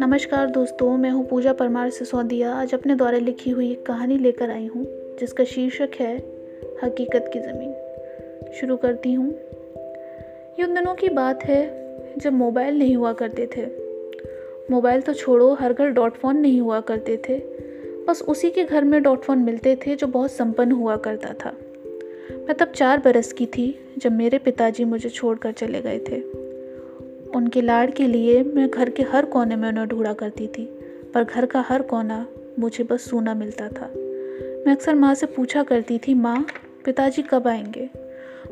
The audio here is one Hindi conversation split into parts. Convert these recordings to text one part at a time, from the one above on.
नमस्कार दोस्तों, मैं हूँ पूजा परमार सिसोदिया। आज अपने द्वारा लिखी हुई एक कहानी लेकर आई हूँ, जिसका शीर्षक है हकीकत की ज़मीन। शुरू करती हूँ। ये उन दिनों की बात है जब मोबाइल नहीं हुआ करते थे। मोबाइल तो छोड़ो, हर घर डॉट फ़ोन नहीं हुआ करते थे। बस उसी के घर में डॉट फ़ोन मिलते थे जो बहुत संपन्न हुआ करता था। मैं तब चार बरस की थी जब मेरे पिताजी मुझे छोड़कर चले गए थे। उनके लाड़ के लिए मैं घर के हर कोने में उन्हें ढूंढा करती थी, पर घर का हर कोना मुझे बस सूना मिलता था। मैं अक्सर माँ से पूछा करती थी, माँ, पिताजी कब आएँगे?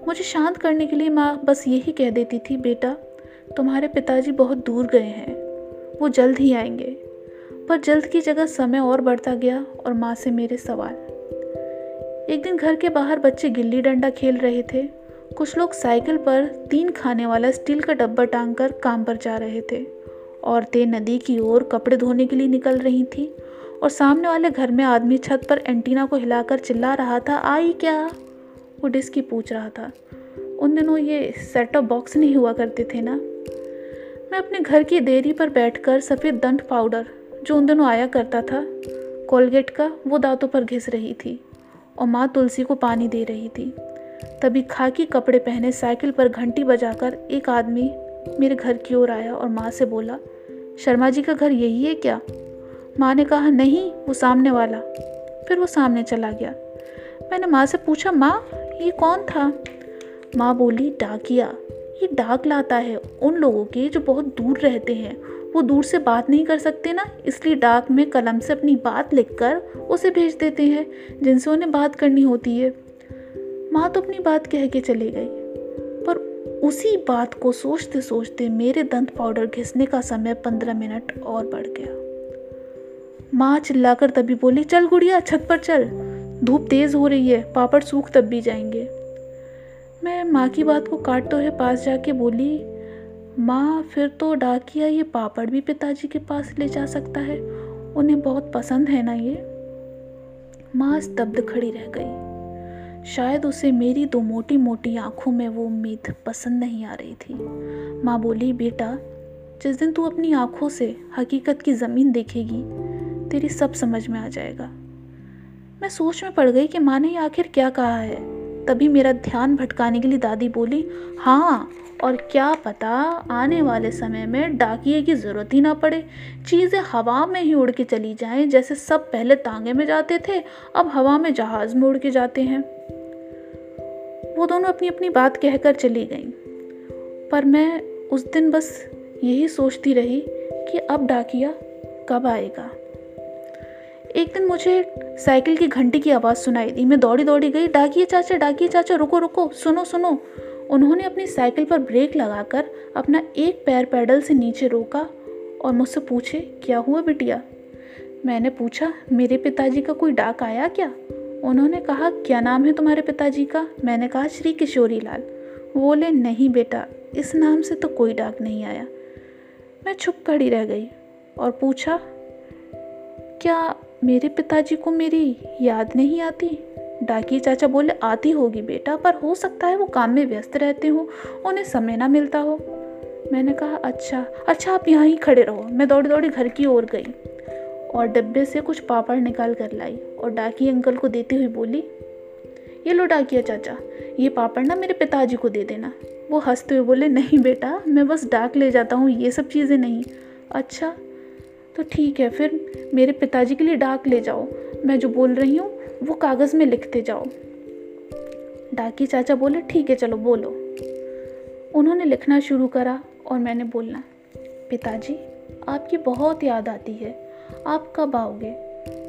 मुझे शांत करने के लिए माँ बस यही कह देती थी, बेटा, तुम्हारे पिताजी बहुत दूर गए हैं, वो जल्द ही आएँगे। पर जल्द की जगह समय और बढ़ता गया और माँ से मेरे सवाल। एक दिन घर के बाहर बच्चे गिल्ली डंडा खेल रहे थे। कुछ लोग साइकिल पर तीन खाने वाला स्टील का डब्बा टांग कर काम पर जा रहे थे। औरतें नदी की ओर कपड़े धोने के लिए निकल रही थी और सामने वाले घर में आदमी छत पर एंटीना को हिलाकर चिल्ला रहा था, आई क्या? वो डिस्की पूछ रहा था। उन दिनों ये सेट टॉप बॉक्स नहीं हुआ करते थे ना? मैं अपने घर की देरी पर बैठकर सफ़ेद दंत पाउडर, जो उन दिनों आया करता था, कोलगेट का, वो दांतों पर घिस रही थी। और माँ तुलसी को पानी दे रही थी। तभी खाकी कपड़े पहने साइकिल पर घंटी बजाकर एक आदमी मेरे घर की ओर आया और माँ से बोला, शर्मा जी का घर यही है क्या? माँ ने कहा, नहीं, वो सामने वाला। फिर वो सामने चला गया। मैंने माँ से पूछा, माँ, ये कौन था? माँ बोली, डाकिया। ये डाक लाता है उन लोगों के जो बहुत दूर रहते हैं। वो दूर से बात नहीं कर सकते ना, इसलिए डाक में कलम से अपनी बात लिखकर उसे भेज देते हैं, जिनसे उन्हें बात करनी होती है। माँ तो अपनी बात कह के चली गई। पर उसी बात को सोचते सोचते मेरे दंत पाउडर घिसने का समय पंद्रह मिनट और बढ़ गया। माँ चिल्लाकर तभी बोली, चल गुड़िया, छत पर चल। धूप तेज हो रही है, पापड़ सूख तब भी जाएँगे। मैं माँ की बात को काटते हुए पास जाके बोली माँ, फिर तो डाकिया ये पापड़ भी पिताजी के पास ले जा सकता है। उन्हें बहुत पसंद है ना ये? माँ स्तब्ध खड़ी रह गई। शायद उसे मेरी दो मोटी मोटी आँखों में वो उम्मीद पसंद नहीं आ रही थी। माँ बोली, बेटा, जिस दिन तू अपनी आँखों से हकीकत की ज़मीन देखेगी, तेरी सब समझ में आ जाएगा। मैं सोच में पड़ गई कि माँ ने आखिर क्या कहा है। तभी मेरा ध्यान भटकाने के लिए दादी बोली हाँ और क्या पता आने वाले समय में डाकिए की ज़रूरत ही ना पड़े। चीज़ें हवा में ही उड़ के चली जाएँ, जैसे सब पहले तांगे में जाते थे, अब हवा में जहाज़ में उड़ के जाते हैं। वो दोनों अपनी अपनी बात कहकर चली गईं। पर मैं उस दिन बस यही सोचती रही कि अब डाकिया कब आएगा। एक दिन मुझे साइकिल की घंटी की आवाज़ सुनाई दी। मैं दौड़ी दौड़ी गई, डाकिए चाचा डाकिए चाचा, रुको रुको, सुनो सुनो। उन्होंने अपनी साइकिल पर ब्रेक लगाकर अपना एक पैर पैडल से नीचे रोका और मुझसे पूछे, क्या हुआ बिटिया? मैंने पूछा, मेरे पिताजी का कोई डाक आया क्या? उन्होंने कहा, क्या नाम है तुम्हारे पिताजी का? मैंने कहा, श्री किशोरी लाल। बोले, नहीं बेटा, इस नाम से तो कोई डाक नहीं आया। मैं छुप खड़ी रह गई और पूछा, क्या मेरे पिताजी को मेरी याद नहीं आती? डाकी चाचा बोले, आती होगी बेटा, पर हो सकता है वो काम में व्यस्त रहते हो, उन्हें समय ना मिलता हो। मैंने कहा अच्छा अच्छा आप यहाँ ही खड़े रहो, मैं दौड़ी दौड़ी घर की ओर गई। और डब्बे से कुछ पापड़ निकाल कर लाई और डाकी अंकल को देती हुई बोली, ये लो डाकिया चाचा, ये पापड़ ना मेरे पिताजी को दे देना। वो हँसते हुए बोले, नहीं बेटा, मैं बस डाक ले जाता हूँ, ये सब चीज़ें नहीं। अच्छा तो ठीक है, फिर मेरे पिताजी के लिए डाक ले जाओ, मैं जो बोल रही हूँ वो कागज़ में लिखते जाओ। डाकी चाचा बोले, ठीक है, चलो, बोलो। उन्होंने लिखना शुरू करा और मैंने बोलना, पिताजी, आपकी बहुत याद आती है। आप कब आओगे?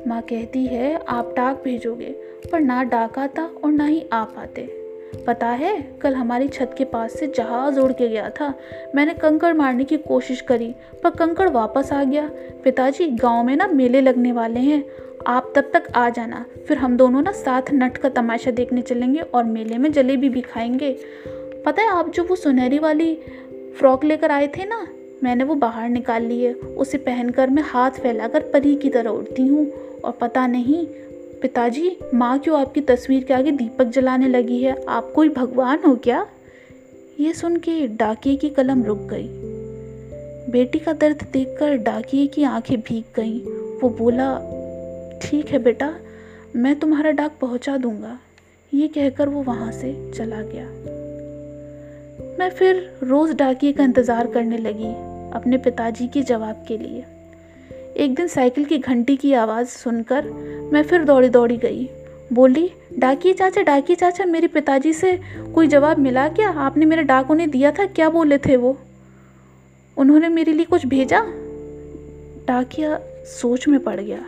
माँ कहती है, आप डाक भेजोगे, पर ना डाक आता और ना ही आप आते। पता है, कल हमारी छत के पास से जहाज़ उड़ के गया था। मैंने कंकड़ मारने की कोशिश करी, पर कंकड़ वापस आ गया। पिताजी, गाँव में ना मेले लगने वाले हैं आप तब तक आ जाना। फिर हम दोनों ना साथ नट का तमाशा देखने चलेंगे और मेले में जलेबी भी खाएँगे। पता है आप जो वो सुनहरी वाली फ्रॉक लेकर आए थे ना, मैंने वो बाहर निकाल ली है उसे पहनकर मैं हाथ फैलाकर परी की तरह उड़ती हूँ। और पता नहीं, पिताजी, माँ क्यों आपकी तस्वीर के आगे दीपक जलाने लगी है? आप कोई भगवान हो क्या? ये सुन के डाकिए की कलम रुक गई। बेटी का दर्द देखकर डाकिए की आँखें भीग गईं। वो बोला ठीक है बेटा, मैं तुम्हारा डाक पहुँचा दूँगा। ये कहकर वो वहाँ से चला गया। मैं फिर रोज़ डाकिए का इंतज़ार करने लगी अपने पिताजी के जवाब के लिए। एक दिन साइकिल की घंटी की आवाज़ सुनकर मैं फिर दौड़ी दौड़ी गई। बोली, डाकिए चाचा डाकिए चाचा, मेरे पिताजी से कोई जवाब मिला क्या? आपने मेरा डाक उन्हें दिया था, क्या बोले थे वो? उन्होंने मेरे लिए कुछ भेजा? डाकिया सोच में पड़ गया।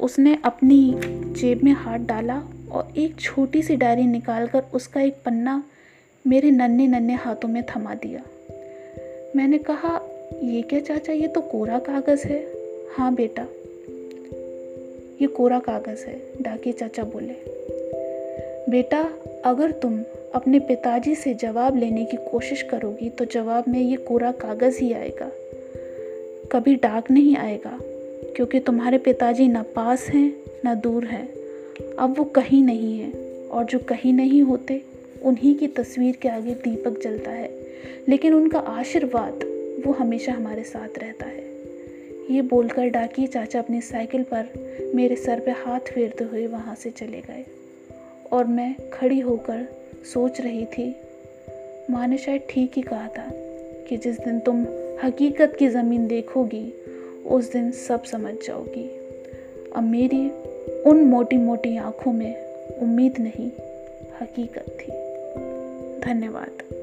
उसने अपनी जेब में हाथ डाला और एक छोटी सी डायरी निकालकर उसका एक पन्ना मेरे नन्हे नन्हे हाथों में थमा दिया। मैंने कहा, ये क्या चाचा, ये तो कोरा कागज़ है? हाँ बेटा, ये कोरा कागज़ है डाकी चाचा बोले। बेटा, अगर तुम अपने पिताजी से जवाब लेने की कोशिश करोगी तो जवाब में ये कोरा कागज़ ही आएगा। कभी डाक नहीं आएगा। क्योंकि तुम्हारे पिताजी ना पास हैं, ना दूर हैं। अब वो कहीं नहीं हैं और जो कहीं नहीं होते, उन्हीं की तस्वीर के आगे दीपक जलता है। लेकिन उनका आशीर्वाद, वो हमेशा हमारे साथ रहता है। ये बोलकर डाकी चाचा अपनी साइकिल पर मेरे सर पे हाथ फेरते हुए वहाँ से चले गए और मैं खड़ी होकर सोच रही थी, माँ ने शायद ठीक ही कहा था कि जिस दिन तुम हकीकत की ज़मीन देखोगी उस दिन सब समझ जाओगी। अब मेरी उन मोटी मोटी आँखों में उम्मीद नहीं, हकीकत थी। धन्यवाद।